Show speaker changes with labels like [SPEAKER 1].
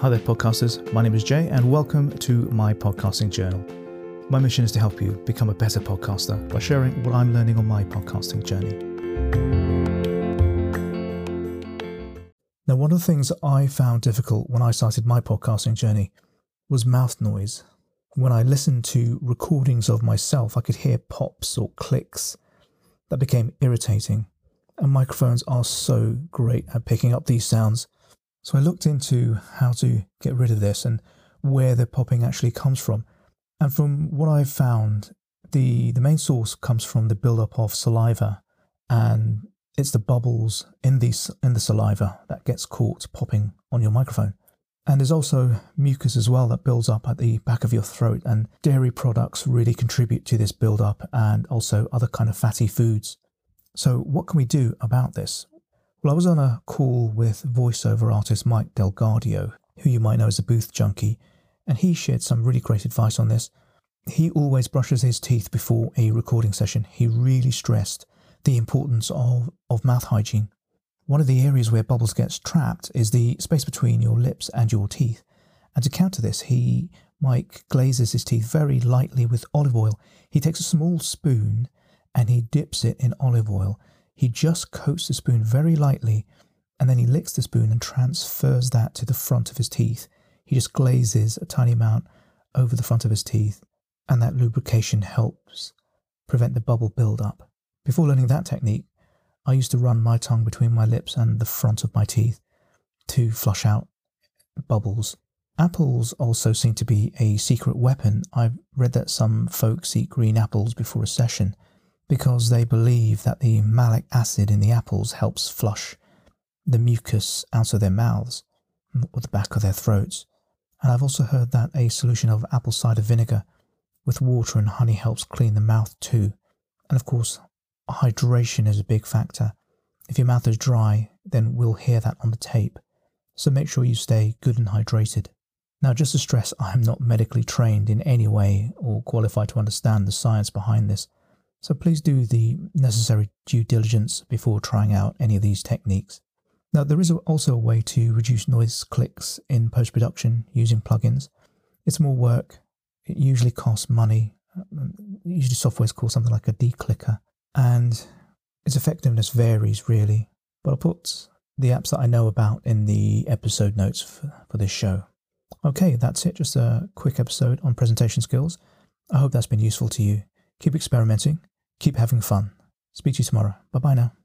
[SPEAKER 1] Hi there, podcasters. My name is Jay, and welcome to my podcasting journal. My mission is to help you become a better podcaster by sharing what I'm learning on my podcasting journey. Now, one of the things I found difficult when I started my podcasting journey was mouth noise. When I listened to recordings of myself, I could hear pops or clicks. That became irritating, and microphones are so great at picking up these sounds so I looked into how to get rid of this and where the popping actually comes from. And from what I've found, the, the main source comes from the buildup of saliva and it's the bubbles in the, in the saliva that gets caught popping on your microphone. And there's also mucus as well that builds up at the back of your throat, and dairy products really contribute to this buildup, and also other kind of fatty foods. So, what can we do about this? Well, I was on a call with voiceover artist Mike DelGaudio, who you might know as a booth junkie, and he shared some really great advice on this. He always brushes his teeth before a recording session. He really stressed the importance of, of mouth hygiene. One of the areas where bubbles gets trapped is the space between your lips and your teeth. And to counter this, he Mike glazes his teeth very lightly with olive oil. He takes a small spoon and he dips it in olive oil he just coats the spoon very lightly and then he licks the spoon and transfers that to the front of his teeth. He just glazes a tiny amount over the front of his teeth, and that lubrication helps prevent the bubble build-up. Before learning that technique, I used to run my tongue between my lips and the front of my teeth to flush out bubbles. Apples also seem to be a secret weapon. I've read that some folks eat green apples before a session because they believe that the malic acid in the apples helps flush the mucus out of their mouths or the back of their throats. And I've also heard that a solution of apple cider vinegar with water and honey helps clean the mouth too. And of course, hydration is a big factor. If your mouth is dry, then we'll hear that on the tape. So make sure you stay good and hydrated. Now, just to stress, I am not medically trained in any way or qualified to understand the science behind this. So please do the necessary due diligence before trying out any of these techniques. Now, there is also a way to reduce noise clicks in post production using plugins. It's more work, it usually costs money. Um, usually, software is called something like a declicker, and its effectiveness varies really. But I'll put the apps that I know about in the episode notes for, for this show. Okay, that's it. Just a quick episode on presentation skills. I hope that's been useful to you. Keep experimenting, keep having fun. Speak to you tomorrow. Bye bye now.